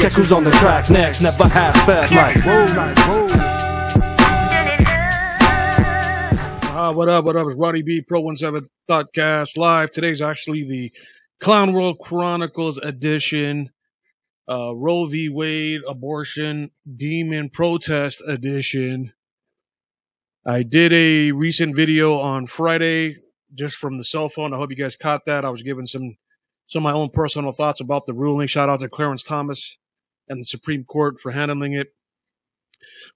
Check who's on the track next. Never half fast like whoa. Uh, what up? What up? It's Roddy B Pro 17 Thoughtcast live. Today's actually the Clown World Chronicles edition. Uh, Roe v. Wade abortion demon protest edition. I did a recent video on Friday just from the cell phone. I hope you guys caught that. I was giving some some of my own personal thoughts about the ruling. Shout out to Clarence Thomas and the Supreme Court for handling it.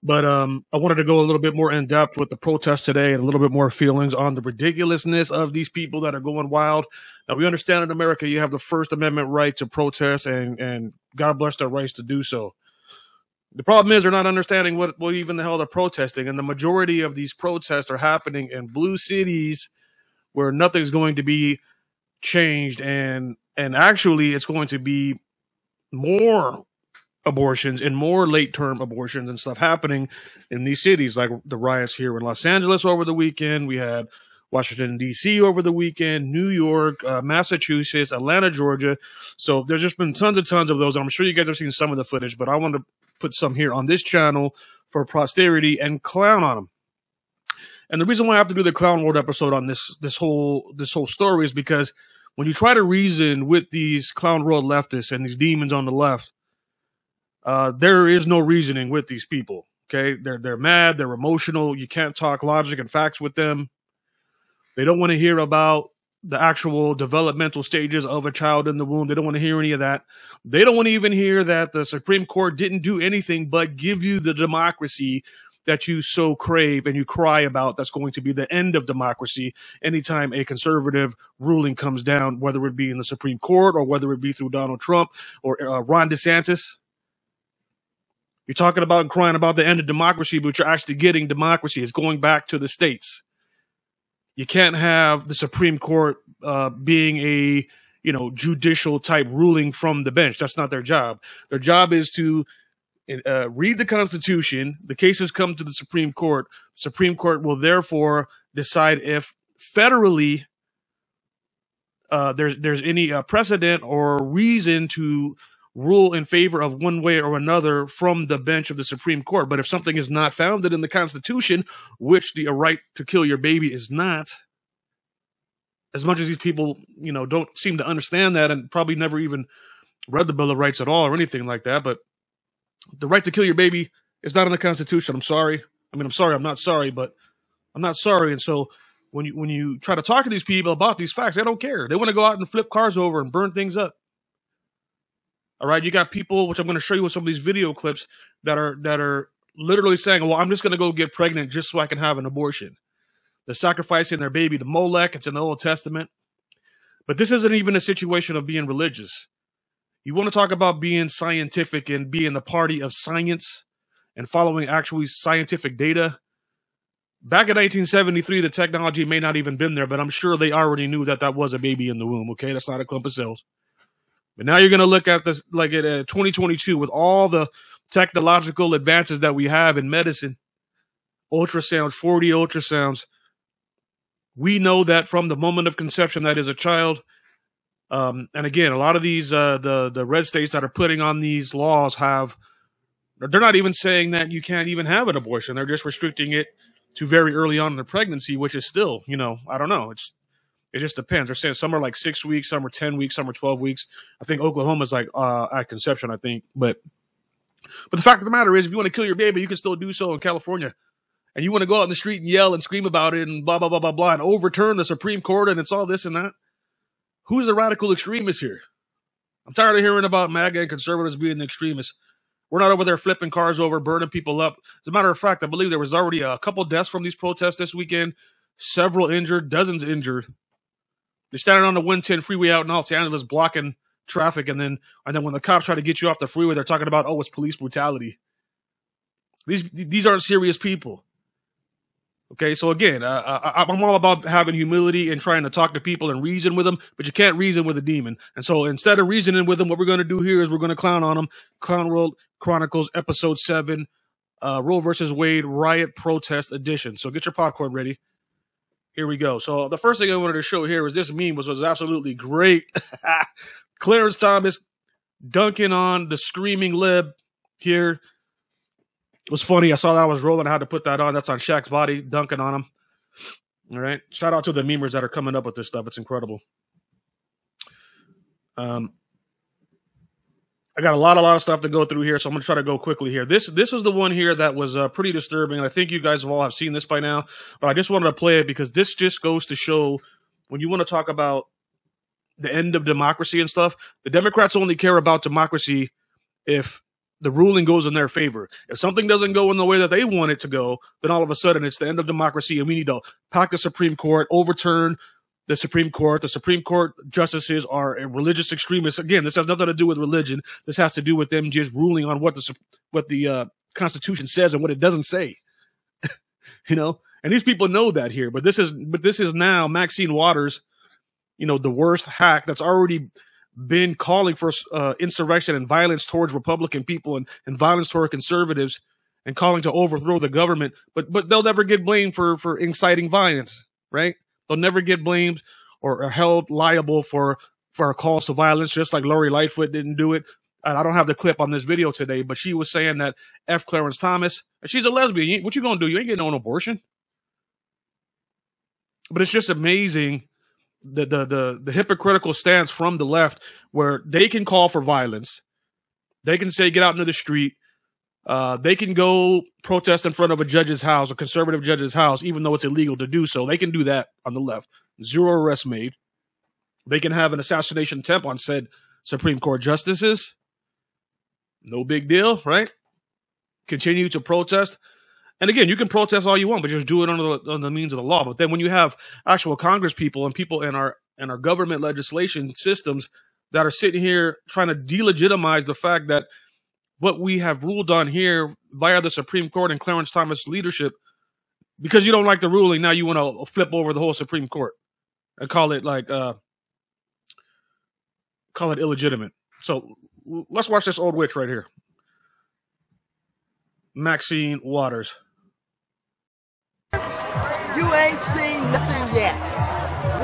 But um, I wanted to go a little bit more in depth with the protest today and a little bit more feelings on the ridiculousness of these people that are going wild. Now, we understand in America you have the First Amendment right to protest, and, and God bless their rights to do so. The problem is they're not understanding what, what even the hell they're protesting. And the majority of these protests are happening in blue cities where nothing's going to be changed. And, and actually, it's going to be more abortions and more late term abortions and stuff happening in these cities, like the riots here in Los Angeles over the weekend. We had Washington, D.C. over the weekend, New York, uh, Massachusetts, Atlanta, Georgia. So there's just been tons and tons of those. I'm sure you guys have seen some of the footage, but I want to put some here on this channel for posterity and clown on them. And the reason why I have to do the clown world episode on this this whole this whole story is because when you try to reason with these clown world leftists and these demons on the left, uh, there is no reasoning with these people. Okay, they're they're mad, they're emotional. You can't talk logic and facts with them. They don't want to hear about the actual developmental stages of a child in the womb. They don't want to hear any of that. They don't want to even hear that the Supreme Court didn't do anything but give you the democracy that you so crave and you cry about. That's going to be the end of democracy anytime a conservative ruling comes down, whether it be in the Supreme Court or whether it be through Donald Trump or uh, Ron DeSantis. You're talking about and crying about the end of democracy, but you're actually getting democracy. It's going back to the states. You can't have the Supreme Court uh, being a you know judicial type ruling from the bench. That's not their job. Their job is to uh, read the Constitution. The cases come to the Supreme Court. Supreme Court will therefore decide if federally uh, there's there's any uh, precedent or reason to rule in favor of one way or another from the bench of the Supreme Court. But if something is not founded in the Constitution, which the right to kill your baby is not, as much as these people, you know, don't seem to understand that and probably never even read the Bill of Rights at all or anything like that, but the right to kill your baby is not in the Constitution. I'm sorry. I mean, I'm sorry. I'm not sorry, but I'm not sorry. And so when you when you try to talk to these people about these facts, they don't care. They want to go out and flip cars over and burn things up. All right, you got people, which I'm going to show you with some of these video clips that are that are literally saying, "Well, I'm just going to go get pregnant just so I can have an abortion." They're sacrificing their baby to Molech. It's in the Old Testament. But this isn't even a situation of being religious. You want to talk about being scientific and being the party of science and following actually scientific data. Back in 1973, the technology may not even been there, but I'm sure they already knew that that was a baby in the womb. Okay, that's not a clump of cells. But now you're going to look at this like at uh, 2022 with all the technological advances that we have in medicine, ultrasounds, 4D ultrasounds. We know that from the moment of conception, that is a child. Um, and again, a lot of these uh, the the red states that are putting on these laws have they're not even saying that you can't even have an abortion. They're just restricting it to very early on in the pregnancy, which is still, you know, I don't know. It's it just depends. They're saying some are like six weeks, some are ten weeks, some are twelve weeks. I think Oklahoma's like uh, at conception, I think. But but the fact of the matter is, if you want to kill your baby, you can still do so in California. And you want to go out in the street and yell and scream about it and blah blah blah blah blah and overturn the Supreme Court and it's all this and that. Who's the radical extremist here? I'm tired of hearing about MAGA and conservatives being the extremists. We're not over there flipping cars over, burning people up. As a matter of fact, I believe there was already a couple deaths from these protests this weekend, several injured, dozens injured. They're standing on the 110 freeway out in Los Angeles blocking traffic, and then and then when the cops try to get you off the freeway, they're talking about oh, it's police brutality. These these aren't serious people. Okay, so again, uh, I, I'm all about having humility and trying to talk to people and reason with them, but you can't reason with a demon. And so instead of reasoning with them, what we're going to do here is we're going to clown on them. Clown World Chronicles, Episode Seven, uh, Roe versus Wade Riot Protest Edition. So get your popcorn ready. Here we go. So the first thing I wanted to show here was this meme was was absolutely great. Clarence Thomas dunking on the screaming lib here. It was funny. I saw that I was rolling. I had to put that on. That's on Shaq's body, dunking on him. All right. Shout out to the memers that are coming up with this stuff. It's incredible. Um, I got a lot, a lot of stuff to go through here, so I'm going to try to go quickly here. This, this is the one here that was uh, pretty disturbing. I think you guys have all have seen this by now, but I just wanted to play it because this just goes to show when you want to talk about the end of democracy and stuff, the Democrats only care about democracy if the ruling goes in their favor. If something doesn't go in the way that they want it to go, then all of a sudden it's the end of democracy and we need to pack the Supreme Court, overturn the Supreme Court. The Supreme Court justices are religious extremists. Again, this has nothing to do with religion. This has to do with them just ruling on what the what the uh, Constitution says and what it doesn't say. you know, and these people know that here. But this is but this is now Maxine Waters, you know, the worst hack that's already been calling for uh, insurrection and violence towards Republican people and, and violence toward conservatives and calling to overthrow the government. But but they'll never get blamed for for inciting violence, right? They'll never get blamed or, held liable for for a calls to violence, just like Lori Lightfoot didn't do it. I don't have the clip on this video today, but she was saying that F. Clarence Thomas, she's a lesbian. What you gonna do? You ain't getting no abortion. But it's just amazing the, the the the hypocritical stance from the left, where they can call for violence, they can say get out into the street, uh, they can go protest in front of a judge's house, a conservative judge's house, even though it's illegal to do so. They can do that on the left. Zero arrests made. They can have an assassination attempt on said Supreme Court justices. No big deal, right? Continue to protest. And again, you can protest all you want, but just do it under the, under the means of the law. But then when you have actual Congress people and people in our in our government legislation systems that are sitting here trying to delegitimize the fact that what we have ruled on here via the Supreme Court and Clarence Thomas leadership, because you don't like the ruling, now you want to flip over the whole Supreme Court and call it like uh call it illegitimate. So let's watch this old witch right here. Maxine Waters. You ain't seen nothing yet.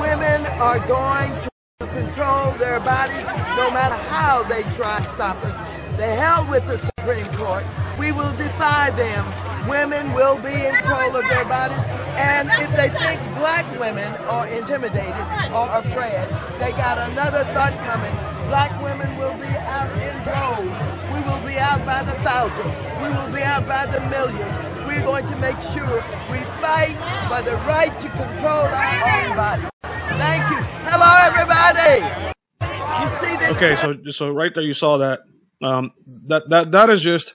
Women are going to control their bodies no matter how they try to stop us. The hell with the Supreme Court. We will defy them. Women will be in control of their bodies. And if they think black women are intimidated or afraid, they got another thought coming. Black women will be out in droves. We will be out by the thousands. We will be out by the millions. We're going to make sure we fight for the right to control our own bodies. Thank you. Hello, everybody. You see this? Okay, so so right there, you saw that um, that that that is just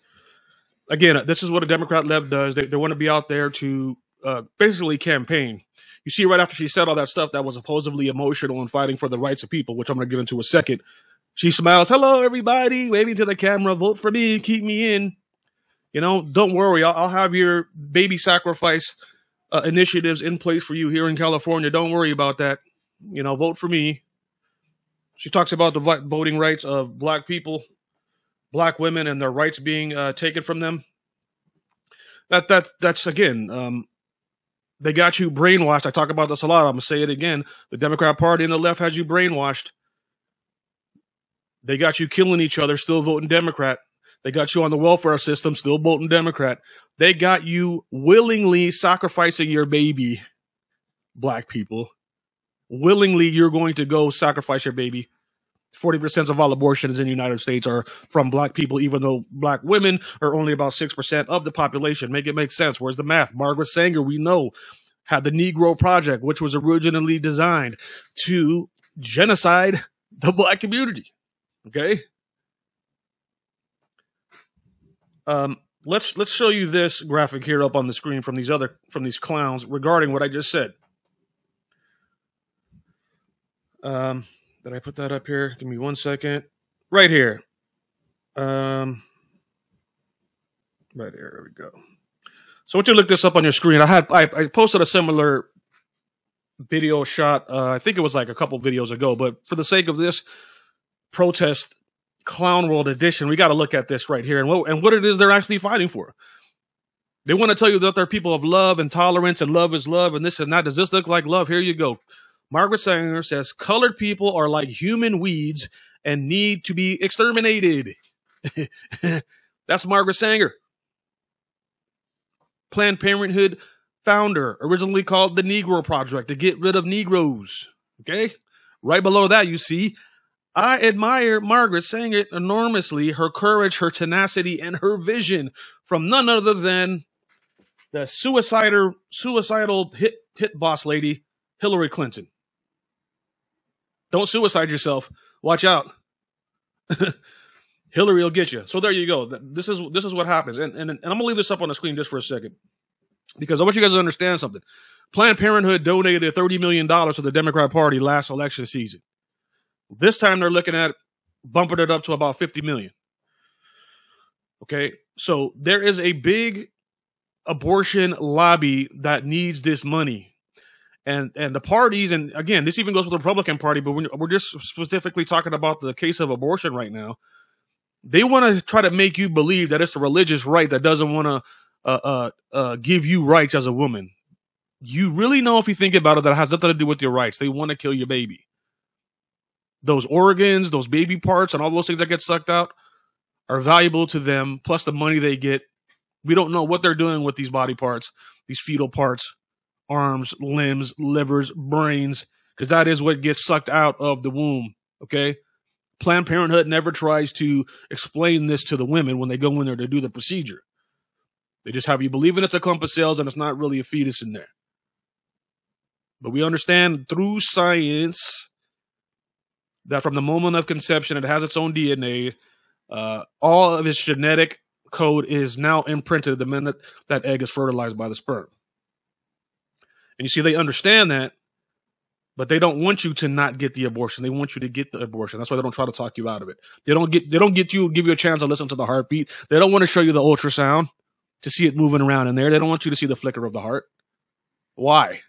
again, this is what a Democrat left does. They, they want to be out there to uh, basically campaign. You see, right after she said all that stuff that was supposedly emotional and fighting for the rights of people, which I'm going to get into a second, she smiles, "Hello, everybody, waving to the camera. Vote for me. Keep me in. You know, don't worry. I'll, I'll have your baby sacrifice uh, initiatives in place for you here in California. Don't worry about that. You know, vote for me." She talks about the voting rights of black people black women and their rights being uh, taken from them. That that that's again, um, they got you brainwashed. I talk about this a lot. I'm gonna say it again. The Democrat Party and the left has you brainwashed. They got you killing each other, still voting Democrat. They got you on the welfare system, still voting Democrat. They got you willingly sacrificing your baby, black people. Willingly, you're going to go sacrifice your baby 40% of all abortions in the United States are from black people, even though black women are only about 6% of the population. Make it make sense. Where's the math? Margaret Sanger, we know, had the Negro Project, which was originally designed to genocide the black community. Okay. Um, let's let's show you this graphic here up on the screen from these other from these clowns regarding what I just said. Um, did I put that up here? Give me one second. Right here. Um, right here. There we go. So, once you look this up on your screen, I had I, I posted a similar video shot. Uh, I think it was like a couple videos ago, but for the sake of this protest clown world edition, we got to look at this right here and what and what it is they're actually fighting for. They want to tell you that they're people of love and tolerance and love is love and this and that. Does this look like love? Here you go. Margaret Sanger says colored people are like human weeds and need to be exterminated. That's Margaret Sanger. Planned Parenthood founder, originally called the Negro Project to get rid of Negroes. Okay? Right below that, you see, I admire Margaret Sanger enormously, her courage, her tenacity, and her vision from none other than the suicidal, suicidal hit, hit boss lady, Hillary Clinton. Don't suicide yourself. Watch out. Hillary will get you. So there you go. This is this is what happens. And, and, and I'm gonna leave this up on the screen just for a second because I want you guys to understand something. Planned Parenthood donated $30 million to the Democrat Party last election season. This time they're looking at bumping it up to about 50 million. Okay. So there is a big abortion lobby that needs this money. And and the parties, and again, this even goes with the Republican Party, but we're, we're just specifically talking about the case of abortion right now. They want to try to make you believe that it's a religious right that doesn't want to uh, uh, uh, give you rights as a woman. You really know if you think about it that it has nothing to do with your rights. They want to kill your baby. Those organs, those baby parts, and all those things that get sucked out are valuable to them, plus the money they get. We don't know what they're doing with these body parts, these fetal parts, arms, limbs, livers, brains, because that is what gets sucked out of the womb. Okay. Planned Parenthood never tries to explain this to the women when they go in there to do the procedure. They just have you believing it's a clump of cells and it's not really a fetus in there. But we understand through science that from the moment of conception, it has its own DNA. Uh, all of its genetic code is now imprinted the minute that egg is fertilized by the sperm. And you see, they understand that, but they don't want you to not get the abortion. They want you to get the abortion. That's why they don't try to talk you out of it. They don't get they don't get you give you a chance to listen to the heartbeat. They don't want to show you the ultrasound to see it moving around in there. They don't want you to see the flicker of the heart. Why?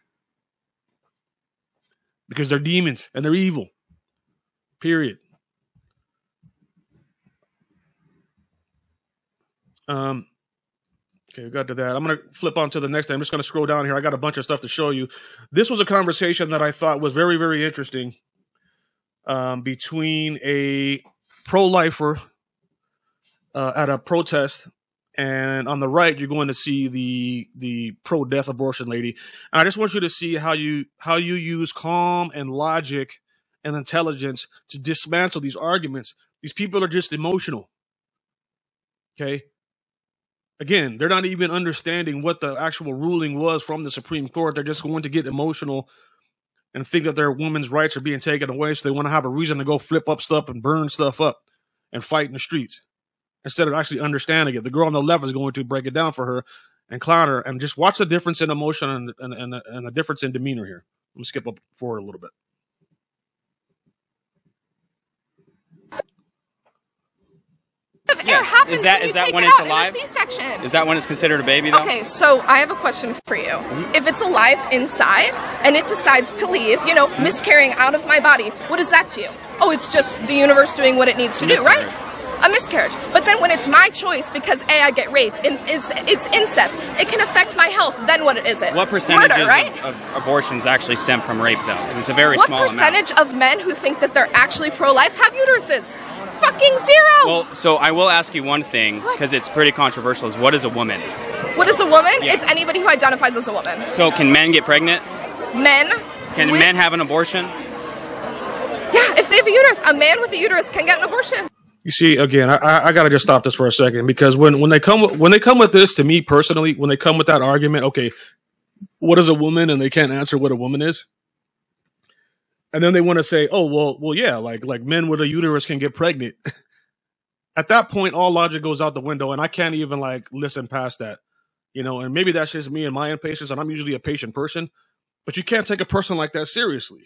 Because they're demons and they're evil. Period. Um, okay, we got to that. I'm going to flip on to the next thing. I'm just going to scroll down here. I got a bunch of stuff to show you. This was a conversation that I thought was very, very interesting um, between a pro lifer uh, at a protest and on the right you're going to see the the pro death abortion lady and i just want you to see how you how you use calm and logic and intelligence to dismantle these arguments these people are just emotional okay again they're not even understanding what the actual ruling was from the supreme court they're just going to get emotional and think that their women's rights are being taken away so they want to have a reason to go flip up stuff and burn stuff up and fight in the streets instead of actually understanding it. The girl on the left is going to break it down for her and clown her, and just watch the difference in emotion and and and, and the difference in demeanor here. Let me skip up forward a little bit. Yes. happens Is that when you that take when it it's out in a alive? C-section. Is that when it's considered a baby though? Okay, so I have a question for you. Mm-hmm. If it's alive inside and it decides to leave, you know, mm-hmm. miscarrying out of my body, what is that to you? Oh, it's just the universe doing what it needs to do, right? A miscarriage. But then when it's my choice because A, I get raped, it's, it's, it's incest, it can affect my health, then what is it? What percentage right? of, of abortions actually stem from rape though? Because it's a very what small percentage amount. of men who think that they're actually pro-life have uteruses? Fucking zero! Well, so I will ask you one thing because it's pretty controversial. Is what is a woman? what is a woman? Yeah. It's anybody who identifies as a woman. So can men get pregnant? Men. Can with- men have an abortion? Yeah, if they have a uterus, a man with a uterus can get an abortion. You see, again, I, I, I got to just stop this for a second because when, when they come when they come with this to me personally, when they come with that argument, okay, what is a woman, and they can't answer what a woman is, and then they want to say, oh well, well yeah, like like men with a uterus can get pregnant. At that point, all logic goes out the window, and I can't even like listen past that, you know. And maybe that's just me and my impatience, and I'm usually a patient person, but you can't take a person like that seriously.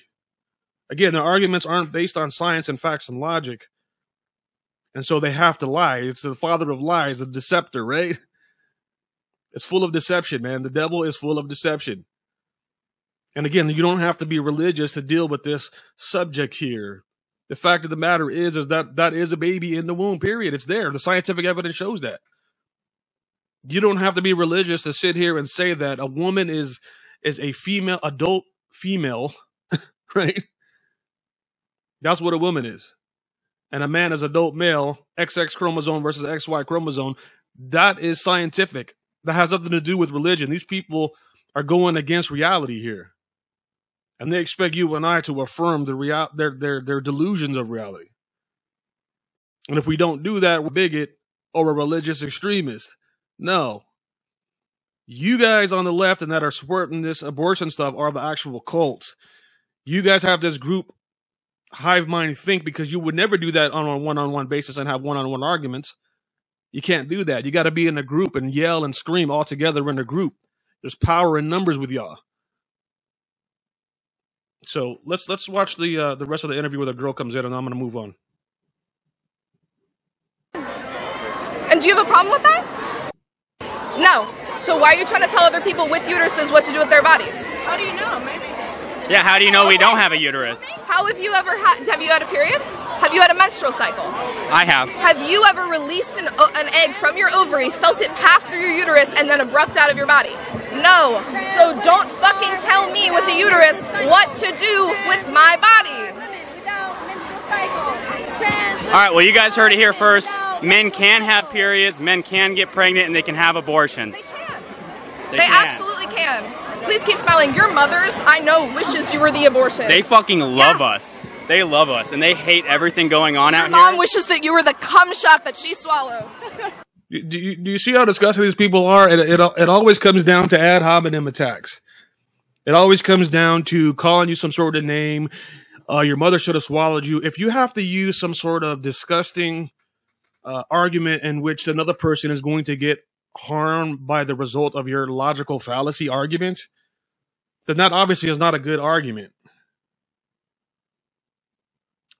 Again, their arguments aren't based on science and facts and logic. And so they have to lie. It's the father of lies, the deceptor, right? It's full of deception, man. The devil is full of deception. And again, you don't have to be religious to deal with this subject here. The fact of the matter is, is that that is a baby in the womb, period. It's there. The scientific evidence shows that. You don't have to be religious to sit here and say that a woman is is a female adult female, right? That's what a woman is. and a man is adult male, XX chromosome versus XY chromosome, that is scientific. That has nothing to do with religion. These people are going against reality here. And they expect you and I to affirm the real their their their delusions of reality. And if we don't do that, we're a bigot or a religious extremist. No. You guys on the left and that are supporting this abortion stuff are the actual cults. You guys have this group hive mind think because you would never do that on a one on one basis and have one on one arguments. You can't do that. You got to be in a group and yell and scream all together in a group. There's power in numbers with y'all. So let's let's watch the uh, the rest of the interview where the girl comes in, and I'm gonna move on. And do you have a problem with that? No. So why are you trying to tell other people with uteruses what to do with their bodies? How do you know? Maybe. Yeah, how do you know we don't have a uterus? How have you ever had? Have you had a period? Have you had a menstrual cycle? I have. Have you ever released an, o- an egg from your ovary, felt it pass through your uterus, and then abrupt out of your body? No. So don't fucking tell me with a uterus what to do with my body. Women without menstrual cycles. Trans. All right, well, you guys heard it here first. Men can have periods, men can get pregnant, and they can have abortions. They, They can. absolutely can. Please keep smiling. Your mothers, I know, wishes you were the abortion. They fucking love Yeah. us. They love us, and they hate everything going on Your out mom here. wishes that you were the cum shot that she swallowed. Do you, do you see how disgusting these people are? It, it, it always comes down to ad hominem attacks. It always comes down to calling you some sort of name. Uh, your mother should have swallowed you. If you have to use some sort of disgusting uh, argument in which another person is going to get harmed by the result of your logical fallacy argument, then that obviously is not a good argument.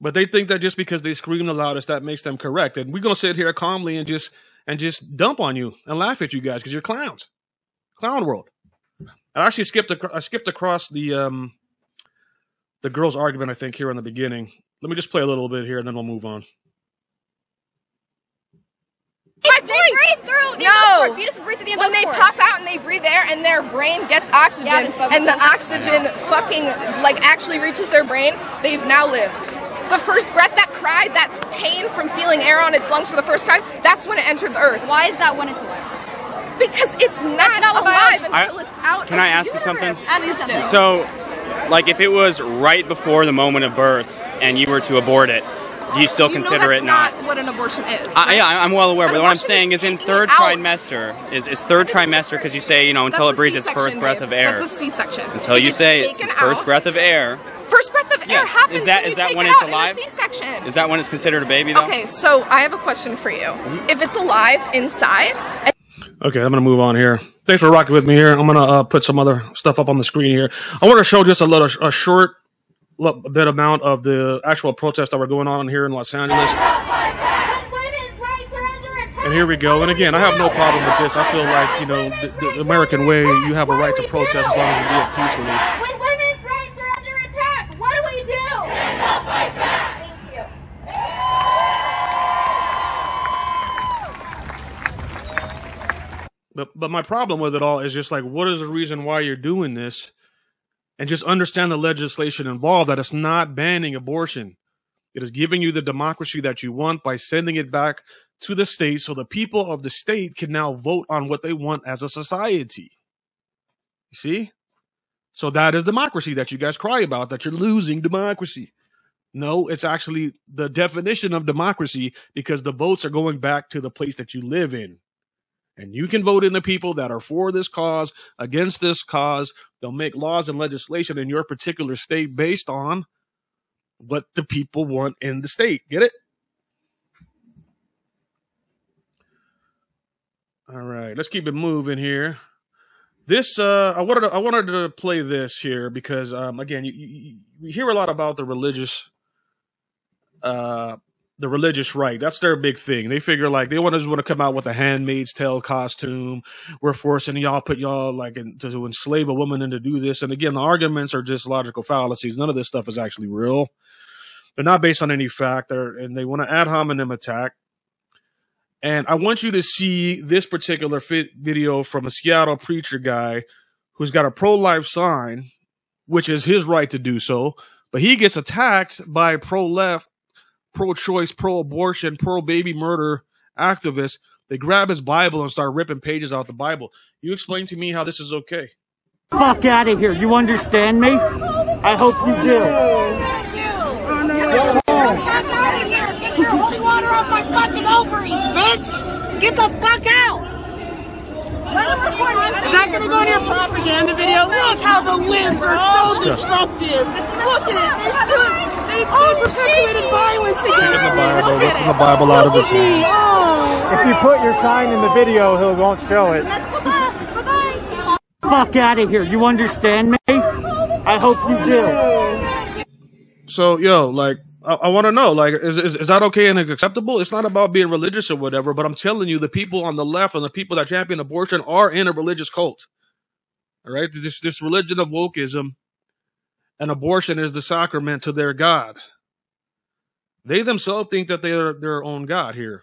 But they think that just because they scream the loudest, that makes them correct. And we're gonna sit here calmly and just and just dump on you and laugh at you guys because you're clowns. Clown world. I actually skipped ac- I skipped across the um the girls' argument. I think here in the beginning. Let me just play a little bit here and then we'll move on. My They point. breathe through No. umbilical. Fetuses breathe through the when they cord. pop out and they breathe air and their brain gets oxygen Yeah, and the oxygen fucking like actually reaches their brain, they've now lived. The first breath, that cry, that pain from feeling air on its lungs for the first time, that's when it entered the earth. Why is that when it's alive? Because it's not, not alive until I- it's out. can of I the ask you something? uterus. Ask me Please something. So, like, if it was right before the moment of birth and you were to abort it, do you still you know consider that's it not? what an abortion is. I, right? yeah, I- I'm well aware, An but what I'm saying is is in third trimester is, is third trimester because you say you know until That's it breathes its C-section, first breath babe. of air. That's a C-section. Until If you say it's its first out- breath of air. First breath of air Yes. happens Is that- when you that take when it it's out alive? in a C-section. Is that when it's considered a baby though? Okay, so I have a question for you. If it's alive inside, and Okay, I'm gonna move on here. Thanks for rocking with me here. I'm gonna uh, put some other stuff up on the screen here. I want to show just a little, a short li- bit amount of the actual protests that were going on here in Los Angeles. Women's rights are under attack. And here we go. And again, I have no problem with this. I feel like you know the, the American way. You have a right to protest as long as you do it peacefully. When women's rights are under attack, what do we do? Thank you. But but my problem with it all is just like, what is the reason why you're doing this? And just understand the legislation involved. That it's not banning abortion. It is giving you the democracy that you want by sending it back to the state, so the people of the state can now vote on what they want as a society. You see? So that is democracy that you guys cry about. That you're losing democracy. No, it's actually the definition of democracy because the votes are going back to the place that you live in and you can vote in the people that are for this cause, against this cause. They'll make laws and legislation in your particular state based on what the people want in the state. Get it? All right, let's keep it moving here. This uh, I wanted to, I wanted to play this here because um, again, you, you, you hear a lot about the religious uh the religious right. That's their big thing. They figure like they want to just want to come out with a Handmaid's Tale costume. We're forcing y'all, put y'all like in, to enslave a woman and to do this. And again, the arguments are just logical fallacies. None of this stuff is actually real. They're not based on any fact. They're, and they want to ad hominem attack. And I want you to see this particular video from a Seattle preacher guy who's got a pro life sign, which is his right to do so. But he gets attacked by pro left pro-choice, pro-abortion, pro-baby murder activists. They grab his Bible and start ripping pages out the Bible. You explain to me how this is okay. Fuck out of here. You understand me? I hope you do. Get out of here! Get your holy water off my fucking ovaries, bitch! Get the fuck out! Is that gonna go in your propaganda video? Look how the limbs are so destructive! Look at it! They oh, took, they, they perpetuated violence against Taking the! Bible, Look ripping the Bible out of his Look hands. Oh! If you put your sign in the video, he won't show it. Fuck out of here. You understand me? Oh, I hope you do. So, yo, like, I, I want to know, like, is, is is that okay and acceptable? It's not about being religious or whatever, but I'm telling you, the people on the left and the people that champion abortion are in a religious cult. All right, this this religion of wokeism, and abortion is the sacrament to their god. They themselves think that they are their own god here.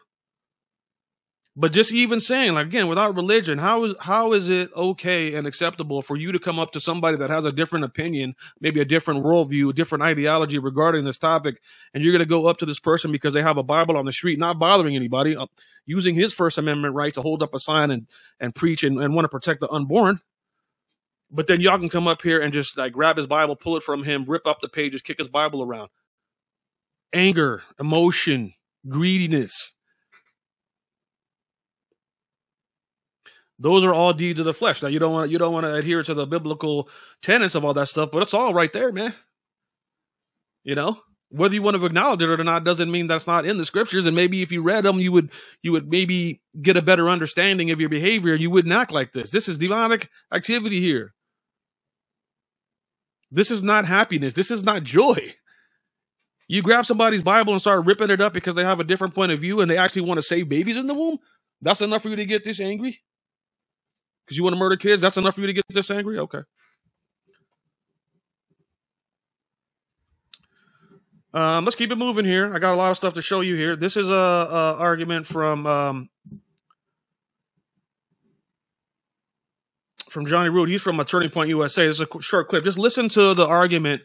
But just even saying, like again, without religion, how is how is it okay and acceptable for you to come up to somebody that has a different opinion, maybe a different worldview, a different ideology regarding this topic, and you're going to go up to this person because they have a Bible on the street, not bothering anybody, uh, using his First Amendment right to hold up a sign and and preach and, and want to protect the unborn. But then y'all can come up here and just like grab his Bible, pull it from him, rip up the pages, kick his Bible around. Anger, emotion, greediness. Those are all deeds of the flesh. Now you don't want you don't want to adhere to the biblical tenets of all that stuff, but it's all right there, man. You know, whether you want to acknowledge it or not doesn't mean that's not in the scriptures. And maybe if you read them, you would you would maybe get a better understanding of your behavior. You wouldn't act like this. This is demonic activity here. This is not happiness. This is not joy. You grab somebody's Bible and start ripping it up because they have a different point of view and they actually want to save babies in the womb. That's enough for you to get this angry. Because you want to murder kids. That's enough for you to get this angry. Okay. Um, let's keep it moving here. I got a lot of stuff to show you here. This is a, a argument from um, from Johnny Root. He's from a Turning Point USA. This is a qu- short clip. Just listen to the argument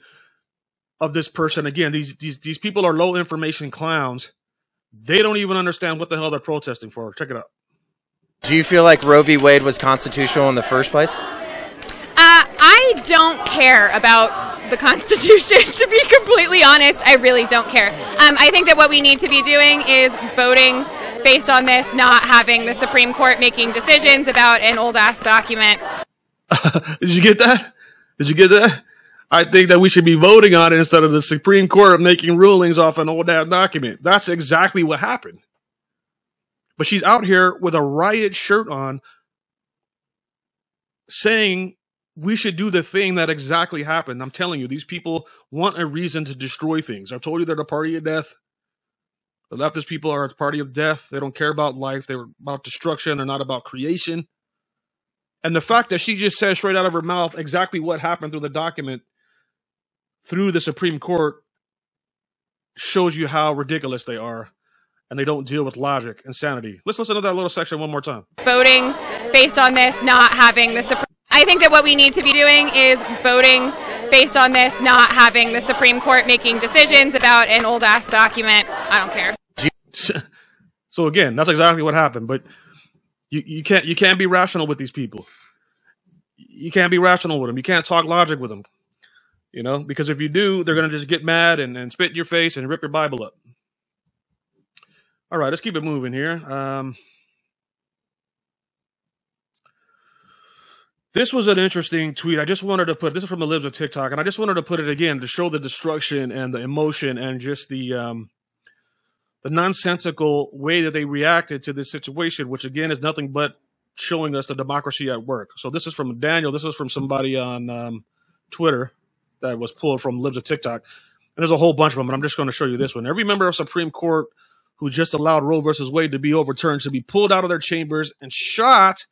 of this person. Again, these these these people are low information clowns. They don't even understand what the hell they're protesting for. Check it out. Do you feel like Roe v. Wade was constitutional in the first place? Uh, I don't care about the Constitution, to be completely honest. I really don't care. Um, I think that what we need to be doing is voting based on this, not having the Supreme Court making decisions about an old ass document. Did you get that? Did you get that? I think that we should be voting on it instead of the Supreme Court making rulings off an old ass document. That's exactly what happened. But she's out here with a riot shirt on saying we should do the thing that exactly happened. I'm telling you, these people want a reason to destroy things. I've told you they're the party of death. The leftist people are the party of death. They don't care about life. They're about destruction. They're not about creation. And the fact that she just said straight out of her mouth exactly what happened through the document through the Supreme Court shows you how ridiculous they are. And they don't deal with logic and sanity. Let's listen to that little section one more time. Voting based on this, not having the Supreme I think that what we need to be doing is voting based on this, not having the Supreme Court making decisions about an old ass document. I don't care. so again, that's exactly what happened. But you, you can't you can't be rational with these people. You can't be rational with them. You can't talk logic with them. You know, because if you do, they're gonna just get mad and, and spit in your face and rip your Bible up. All right, let's keep it moving here. Um, this was an interesting tweet. I just wanted to put this is from the libs of TikTok, and I just wanted to put it again to show the destruction and the emotion and just the um, the nonsensical way that they reacted to this situation, which again is nothing but showing us the democracy at work. So this is from Daniel. This is from somebody on um, Twitter that was pulled from libs of TikTok. And there's a whole bunch of them, and I'm just going to show you this one. Every member of Supreme Court who just allowed Roe versus Wade to be overturned should be pulled out of their chambers and shot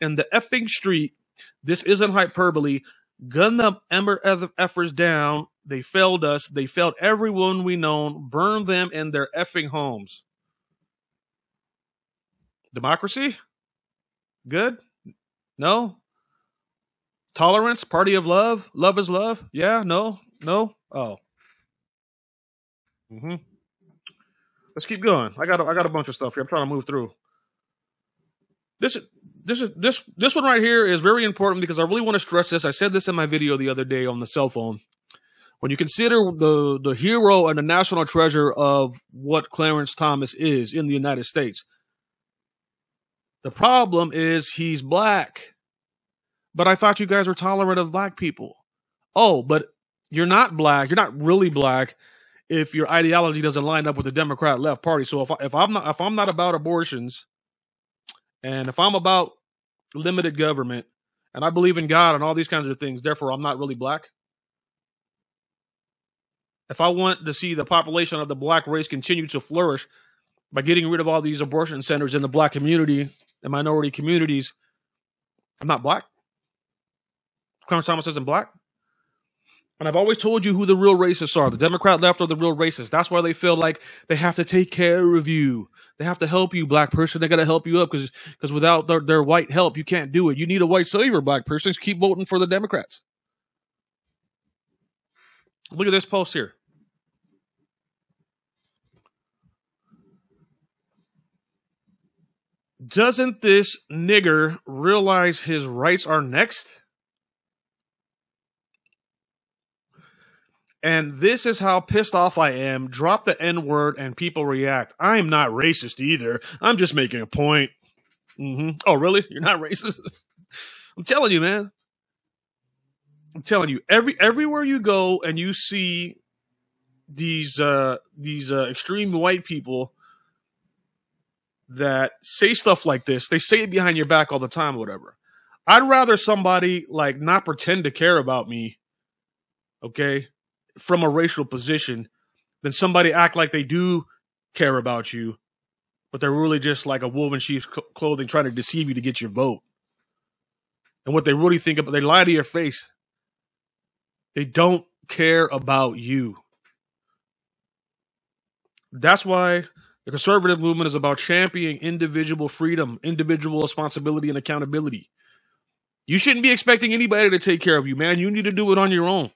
in the effing street. This isn't hyperbole. Gun the Ember effers down. They failed us. They failed everyone we known. Burn them in their effing homes. Democracy? Good? No? Tolerance? Party of love? Love is love? Yeah? No? No? Oh. Mm-hmm. Let's keep going. I got a, I got a bunch of stuff here. I'm trying to move through. This this is this this one right here is very important because I really want to stress this. I said this in my video the other day on the cell phone. When you consider the the hero and the national treasure of what Clarence Thomas is in the United States, the problem is he's black. But I thought you guys were tolerant of black people. Oh, but you're not black. You're not really black if your ideology doesn't line up with the Democrat left party. So if I, if I'm not if I'm not about abortions, and if I'm about limited government, and I believe in God and all these kinds of things, therefore I'm not really black. If I want to see the population of the black race continue to flourish by getting rid of all these abortion centers in the black community and minority communities, I'm not black. Clarence Thomas isn't black. And I've always told you who the real racists are. The Democrat left are the real racists. That's why they feel like they have to take care of you. They have to help you, black person. They got to help you up because because without their, their white help, you can't do it. You need a white savior, black person. Keep voting for the Democrats. Look at this post here. Doesn't this nigger realize his rights are next? And this is how pissed off I am. Drop the N word and people react. I'm not racist either. I'm just making a point. Mm-hmm. Oh, really? You're not racist? I'm telling you, man. I'm telling you. Every everywhere you go and you see these uh these uh extreme white people that say stuff like this, they say it behind your back all the time or whatever. I'd rather somebody like not pretend to care about me, okay, from a racial position then somebody act like they do care about you, but they're really just like a wolf in sheep's clothing trying to deceive you to get your vote. And what they really think about, they lie to your face. They don't care about you. That's why the conservative movement is about championing individual freedom, individual responsibility, and accountability. You shouldn't be expecting anybody to take care of you, man. You need to do it on your own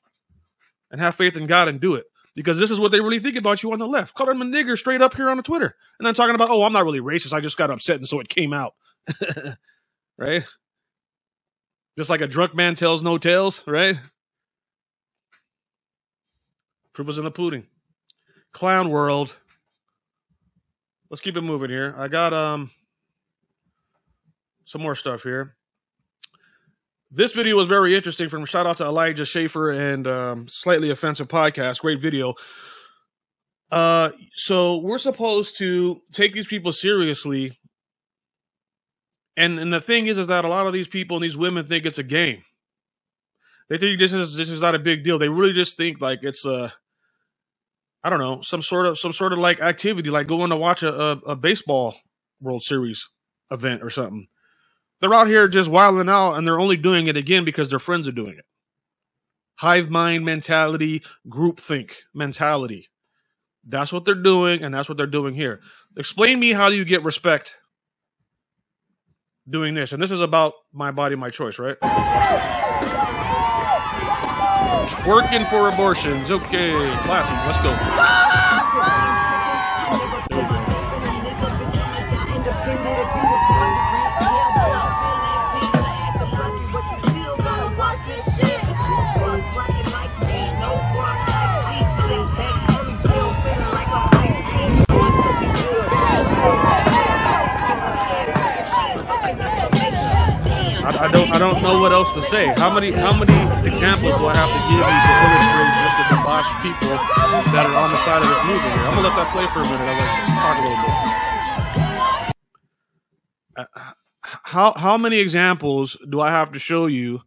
and have faith in God and do it. Because this is what they really think about you on the left. Call them a nigger straight up here on the Twitter. And then talking about, oh, I'm not really racist. I just got upset and so it came out. right? Just like a drunk man tells no tales, right? Proof was in the pudding. Clown world. Let's keep it moving here. I got um some more stuff here this video was very interesting from shout out to Elijah Schaffer and um, Slightly Offensive Podcast. Great video. Uh, so we're supposed to take these people seriously. And and the thing is, is that a lot of these people and these women think it's a game. They think this is this is not a big deal. They really just think like it's a, I don't know, some sort of some sort of like activity, like going to watch a, a, a baseball World Series event or something. They're out here just wilding out and they're only doing it again because their friends are doing it. Hive mind mentality, groupthink mentality. That's what they're doing, and that's what they're doing here. Explain me how do you get respect doing this? And this is about my body, my choice, right? Twerking for abortions. Okay, classy. Let's go. I, I don't I don't know what else to say. How many how many examples do I have to give you to illustrate just the debauched people that are on the side of this movie? I'm gonna let that play for a minute. I'm gonna talk a little bit. Uh, how how many examples do I have to show you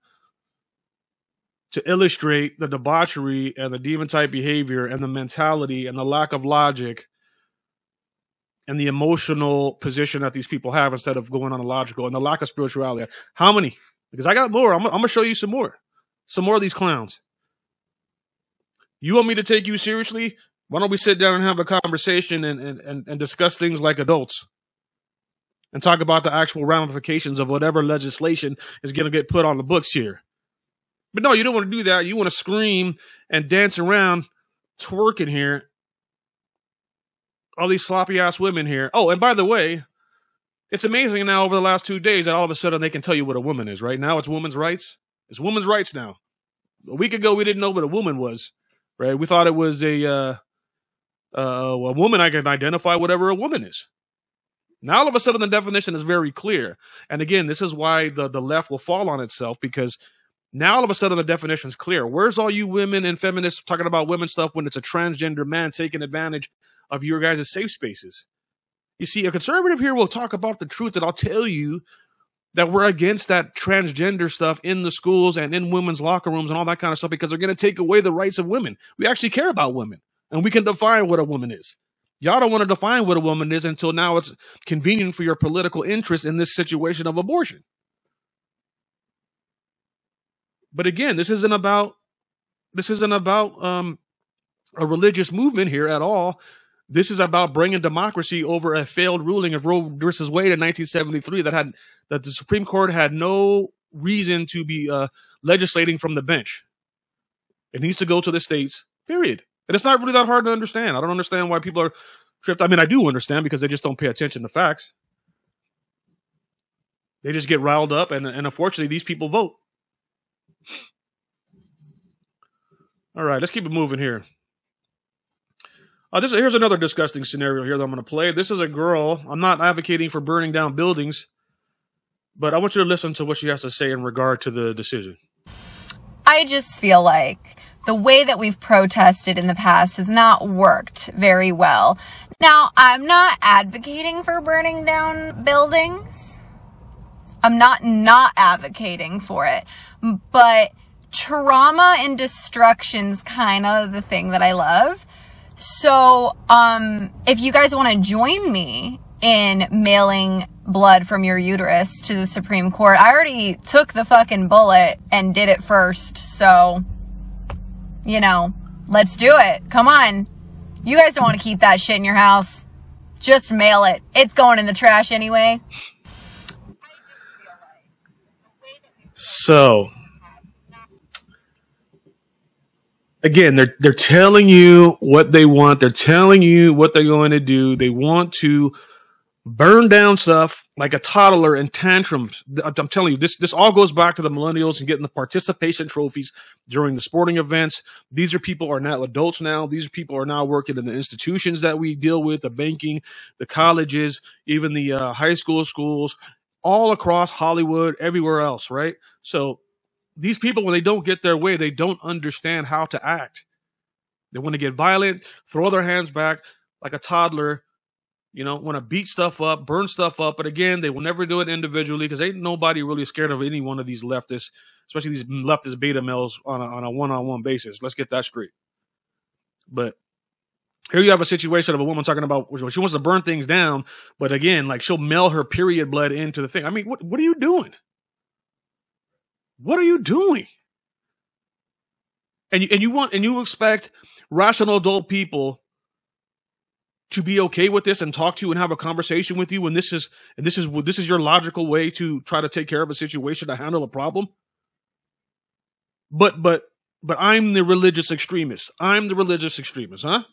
to illustrate the debauchery and the demon type behavior and the mentality and the lack of logic and the emotional position that these people have instead of going on the logical and the lack of spirituality. How many? Because I got more. I'm, I'm to show you some more. Some more of these clowns. You want me to take you seriously? Why don't we sit down and have a conversation and, and, and, and discuss things like adults? And talk about the actual ramifications of whatever legislation is going to get put on the books here. But no, you don't want to do that. You want to scream and dance around, twerking here all these sloppy ass women here. Oh, and by the way, it's amazing now over the last two days that all of a sudden they can tell you what a woman is. Right now, it's women's rights. It's women's rights now. A week ago, we didn't know what a woman was. Right? We thought it was a uh, uh, a woman. I can identify whatever a woman is. Now, all of a sudden, the definition is very clear. And again, this is why the the left will fall on itself because now all of a sudden the definition is clear. Where's all you women and feminists talking about women stuff when it's a transgender man taking advantage of your guys' safe spaces? You see, a conservative here will talk about the truth, and I'll tell you that we're against that transgender stuff in the schools and in women's locker rooms and all that kind of stuff because they're going to take away the rights of women. We actually care about women, and we can define what a woman is. Y'all don't want to define what a woman is until now it's convenient for your political interest in this situation of abortion. But again, this isn't about this isn't about um, a religious movement here at all. This is about bringing democracy over a failed ruling of Roe versus Wade in 1973 that had that the Supreme Court had no reason to be uh, legislating from the bench. It needs to go to the states. Period. And it's not really that hard to understand. I don't understand why people are tripped. I mean, I do understand because they just don't pay attention to facts. They just get riled up, and, and unfortunately, these people vote. All right, let's keep it moving here. Uh, this here's another disgusting scenario here that I'm going to play. This is a girl. I'm not advocating for burning down buildings, but I want you to listen to what she has to say in regard to the decision. I just feel like the way that we've protested in the past has not worked very well. Now, I'm not advocating for burning down buildings. I'm not not advocating for it, but trauma and destruction's kind of the thing that I love. So, um, if you guys want to join me in mailing blood from your uterus to the Supreme Court, I already took the fucking bullet and did it first. So, you know, let's do it. Come on. You guys don't want to keep that shit in your house. Just mail it. It's going in the trash anyway. So, again, they're they're telling you what they want. They're telling you what they're going to do. They want to burn down stuff like a toddler in tantrums. I'm telling you, this this all goes back to the millennials and getting the participation trophies during the sporting events. These are people are now adults now. These people are now working in the institutions that we deal with, the banking, the colleges, even the uh, high school schools, all across Hollywood, everywhere else, right? So these people, when they don't get their way, they don't understand how to act. They want to get violent, throw their hands back like a toddler, you know, want to beat stuff up, burn stuff up. But again, they will never do it individually because ain't nobody really scared of any one of these leftists, especially these leftist beta males on a, on a one-on-one basis. Let's get that straight. But here you have a situation of a woman talking about she wants to burn things down, but again, like she'll mail her period blood into the thing. I mean, what what are you doing? What are you doing? And you, and you want and you expect rational adult people to be okay with this and talk to you and have a conversation with you when this is and this is this is your logical way to try to take care of a situation to handle a problem? But but but i'm the religious extremist. I'm the religious extremist huh?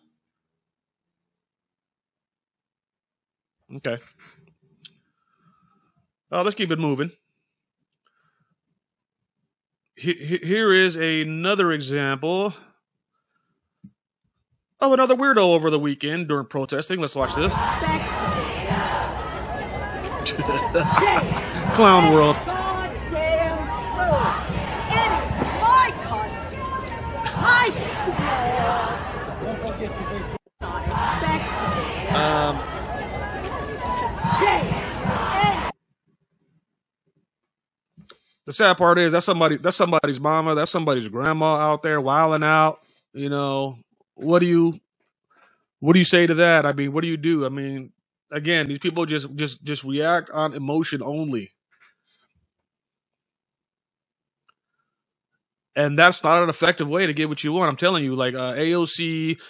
Okay. Uh, let's keep it moving here is another example of another weirdo over the weekend during protesting. Let's watch this. Clown world. Um, the sad part is that's somebody that's somebody's mama, that's somebody's grandma out there wilding out, you know. What do you what do you say to that? I mean, what do you do? I mean, again, these people just just just react on emotion only. And that's not an effective way to get what you want. I'm telling you, like uh, AOC,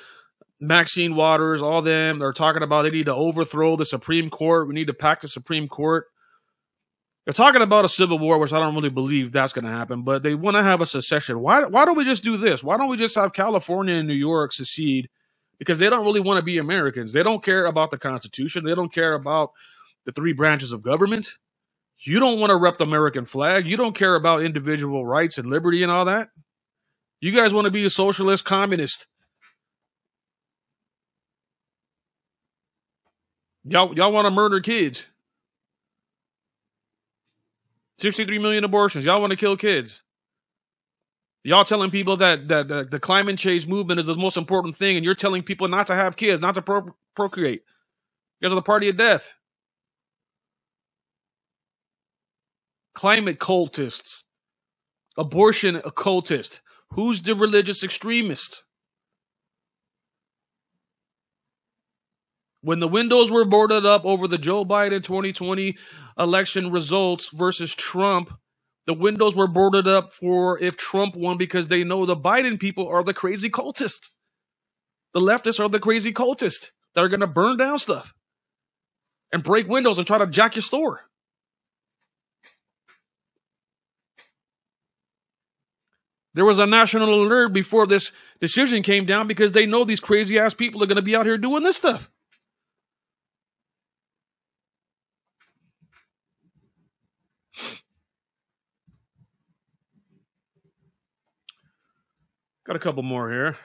Maxine Waters, all them, they're talking about they need to overthrow the Supreme Court. We need to pack the Supreme Court. They're talking about a civil war, which I don't really believe that's going to happen, but they want to have a secession. Why, why don't we just do this? Why don't we just have California and New York secede? because they don't really want to be Americans. They don't care about the Constitution. They don't care about the three branches of government. You don't want to rep the American flag. You don't care about individual rights and liberty and all that. You guys want to be a socialist, communist. Y'all, y'all want to murder kids. 63 million abortions. Y'all want to kill kids. Y'all telling people that, that, that the climate change movement is the most important thing, and you're telling people not to have kids, not to pro- procreate. You guys are the party of death. Climate cultists, abortion occultist. Who's the religious extremist? When the windows were boarded up over the Joe Biden 2020 election results versus Trump, the windows were boarded up for if Trump won because they know the Biden people are the crazy cultists. The leftists are the crazy cultists that are going to burn down stuff and break windows and try to jack your store. There was a national alert before this decision came down because they know these crazy ass people are going to be out here doing this stuff. Got a couple more here.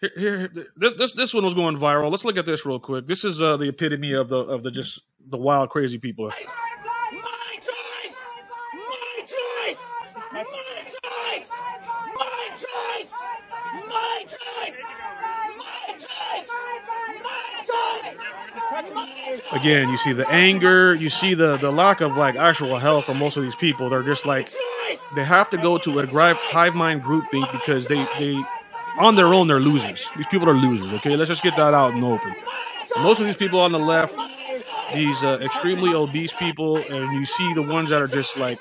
Here, here, this this this one was going viral. Let's look at this real quick. This is uh, the epitome of the of the just the wild crazy people. My choice! My choice! My choice! My choice! My choice! My choice! My choice! Again, you see the anger, you see the the lack of like actual health for most of these people. They're just like they have to go to a hive mind group thing because they they on their own they're losers. These people are losers. Okay, let's just get that out in the open. Most of these people on the left, these uh, extremely obese people, and you see the ones that are just like,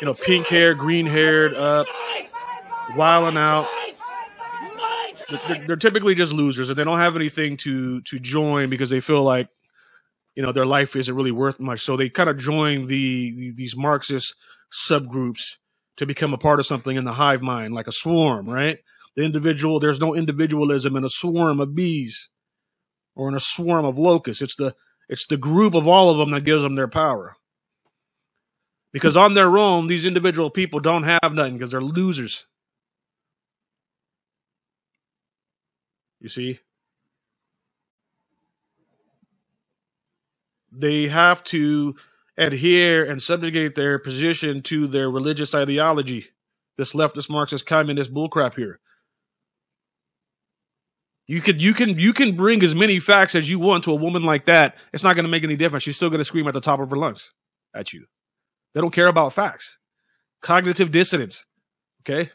you know, pink hair, green haired, up, wilding out. They're, they're typically just losers, and they don't have anything to to join because they feel like, you know, their life isn't really worth much. So they kind of join the these Marxist subgroups to become a part of something in the hive mind, like a swarm, right? The individual, there's no individualism in a swarm of bees or in a swarm of locusts. It's the it's the group of all of them that gives them their power. Because on their own, these individual people don't have nothing because they're losers. You see? They have to adhere and subjugate their position to their religious ideology. This leftist Marxist communist bullcrap here. You could you can you can bring as many facts as you want to a woman like that. It's not going to make any difference. She's still going to scream at the top of her lungs at you. They don't care about facts. Cognitive dissonance. Okay?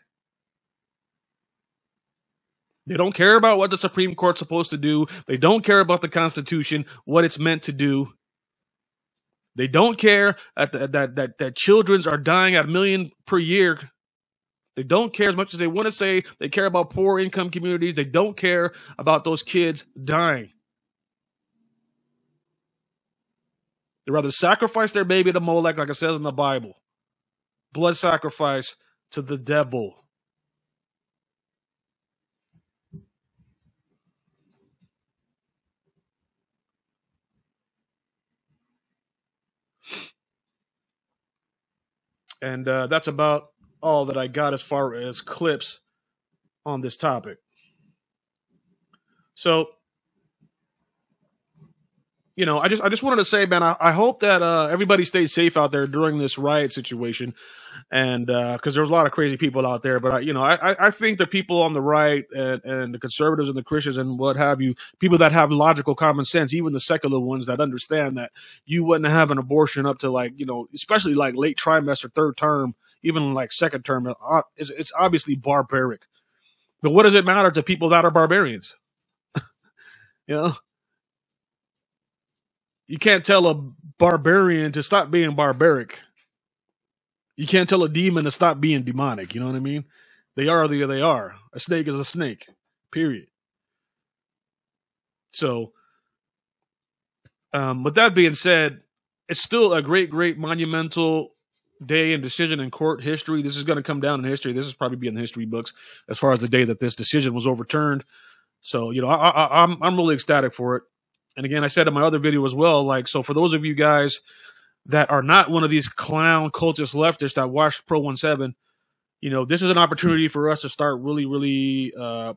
They don't care about what the Supreme Court's supposed to do. They don't care about the Constitution, what it's meant to do. They don't care that that that that childrens are dying at a million per year. They don't care as much as they want to say they care about poor income communities. They don't care about those kids dying. They rather sacrifice their baby to Molech, like it says in the Bible. Blood sacrifice to the devil. And uh, that's about all that I got as far as clips on this topic. So, you know, I just I just wanted to say, man, I, I hope that uh, everybody stays safe out there during this riot situation, and because there's a lot of crazy people out there. But I, you know, I I think the people on the right and, and the conservatives and the Christians and what have you, people that have logical common sense, even the secular ones that understand that you wouldn't have an abortion up to like you know, especially like late trimester, third term, even like second term, uh, it's, it's obviously barbaric. But what does it matter to people that are barbarians? you know, you can't tell a barbarian to stop being barbaric. You can't tell a demon to stop being demonic. You know what I mean? They are the they are. A snake is a snake. Period. So, um, with that being said, it's still a great, great monumental day and decision in court history. This is going to come down in history. This is probably be in the history books as far as the day that this decision was overturned. So you know, I, I, I'm I'm really ecstatic for it. And again, I said in my other video as well, like so for those of you guys that are not one of these clown cultist leftists that watch Pro 17, you know, this is an opportunity for us to start really, really uh,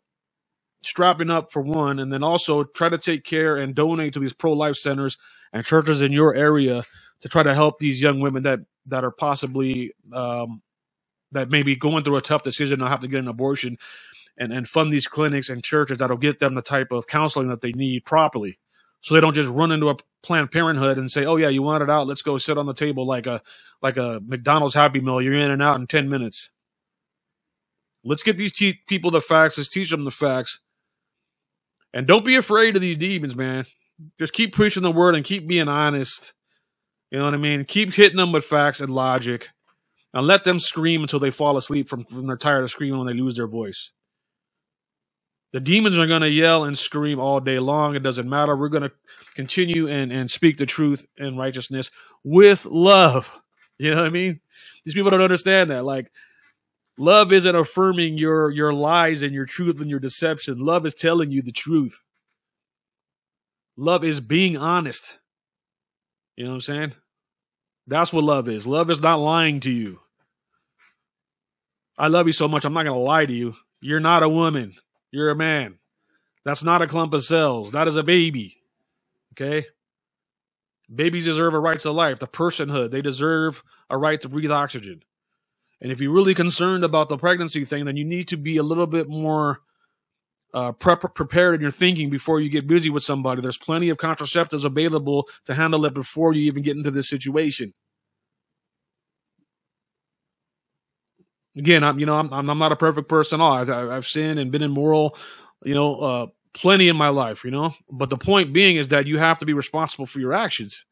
strapping up for one, and then also try to take care and donate to these pro life centers and churches in your area to try to help these young women that that are possibly um, that may be going through a tough decision to have to get an abortion and, and fund these clinics and churches that'll get them the type of counseling that they need properly so they don't just run into a planned parenthood and say oh yeah you want it out. Let's go sit on the table like a like a mcdonald's happy meal. You're in and out in 10 minutes. Let's get these te- people the facts. Let's teach them the facts. And don't be afraid of these demons man. Just keep preaching the word and keep being honest. You know what i mean? Keep hitting them with facts and logic. And let them scream until they fall asleep from, from they're tired of screaming when they lose their voice the demons are going to yell and scream all day long. It doesn't matter. We're going to continue and, and speak the truth and righteousness with love. You know what I mean? These people don't understand that. Like, love isn't affirming your your lies and your truth and your deception. Love is telling you the truth. Love is being honest. You know what I'm saying? That's what love is. Love is not lying to you. I love you so much, I'm not going to lie to you. You're not a woman. You're a man. That's not a clump of cells. That is a baby. Okay? Babies deserve a right to life, the personhood. They deserve a right to breathe oxygen. And if you're really concerned about the pregnancy thing, then you need to be a little bit more uh, prep- prepared in your thinking before you get busy with somebody. There's plenty of contraceptives available to handle it before you even get into this situation. Again, I'm you know I'm I'm not a perfect person. All I've, I've sinned and been immoral, you know, uh, plenty in my life. You know, but the point being is that you have to be responsible for your actions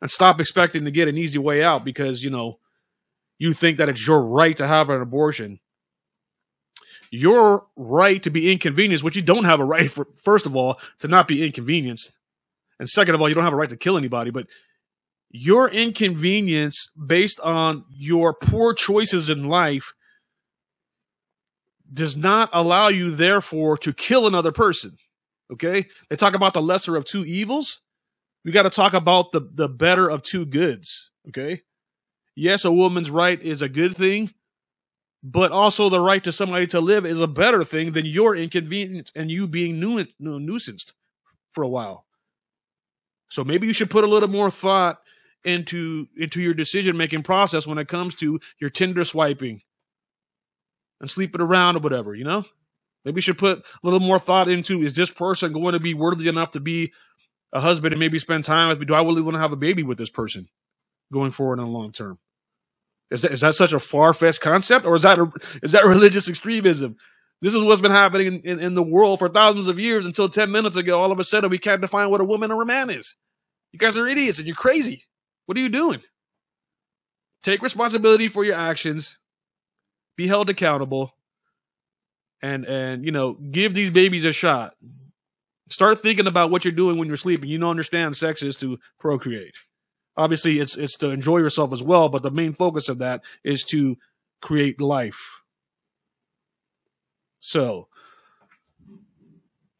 and stop expecting to get an easy way out because you know you think that it's your right to have an abortion. Your right to be inconvenienced, which you don't have a right for, first of all, to not be inconvenienced. And second of all, you don't have a right to kill anybody, but your inconvenience based on your poor choices in life does not allow you, therefore, to kill another person. Okay? They talk about the lesser of two evils. We got to talk about the, the better of two goods. Okay? Yes, a woman's right is a good thing, but also the right to somebody to live is a better thing than your inconvenience and you being nu- nu- nuisanced for a while. So maybe you should put a little more thought into into your decision making process when it comes to your Tinder swiping and sleeping around or whatever, you know? Maybe you should put a little more thought into is this person going to be worthy enough to be a husband and maybe spend time with me? Do I really want to have a baby with this person going forward in the long term? Is that, is that such a far fetched concept or is that a, is that religious extremism? This is what's been happening in, in, in, the world for thousands of years until 10 minutes ago. All of a sudden, we can't define what a woman or a man is. You guys are idiots and you're crazy. What are you doing? Take responsibility for your actions. Be held accountable. And and you know, give these babies a shot. Start thinking about what you're doing when you're sleeping. You don't understand sex is to procreate. Obviously, it's it's to enjoy yourself as well, but the main focus of that is to create life. So,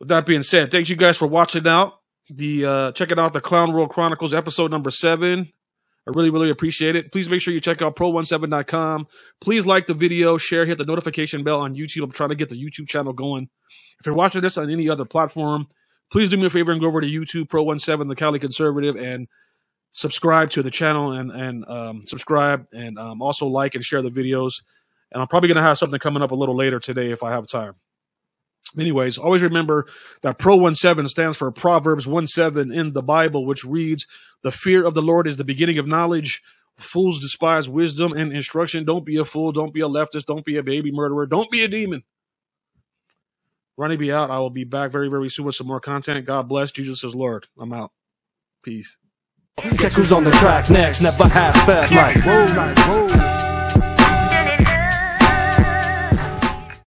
with that being said, thanks you guys for watching out. The uh checking out the Clown World Chronicles episode number seven. I really, really appreciate it. Please make sure you check out pro17.com. Please like the video, share, hit the notification bell on YouTube. I'm trying to get the YouTube channel going. If you're watching this on any other platform, please do me a favor and go over to YouTube, Pro17, the Cali Conservative, and subscribe to the channel and, and um, subscribe and um, also like and share the videos. And I'm probably going to have something coming up a little later today if I have time. Anyways, always remember that Pro 17 stands for Proverbs 1 7 in the Bible, which reads, The fear of the Lord is the beginning of knowledge. Fools despise wisdom and instruction. Don't be a fool. Don't be a leftist. Don't be a baby murderer. Don't be a demon. Ronnie be out. I will be back very, very soon with some more content. God bless. Jesus is Lord. I'm out. Peace. Check who's on the track next. Never half fast like whoa, whoa.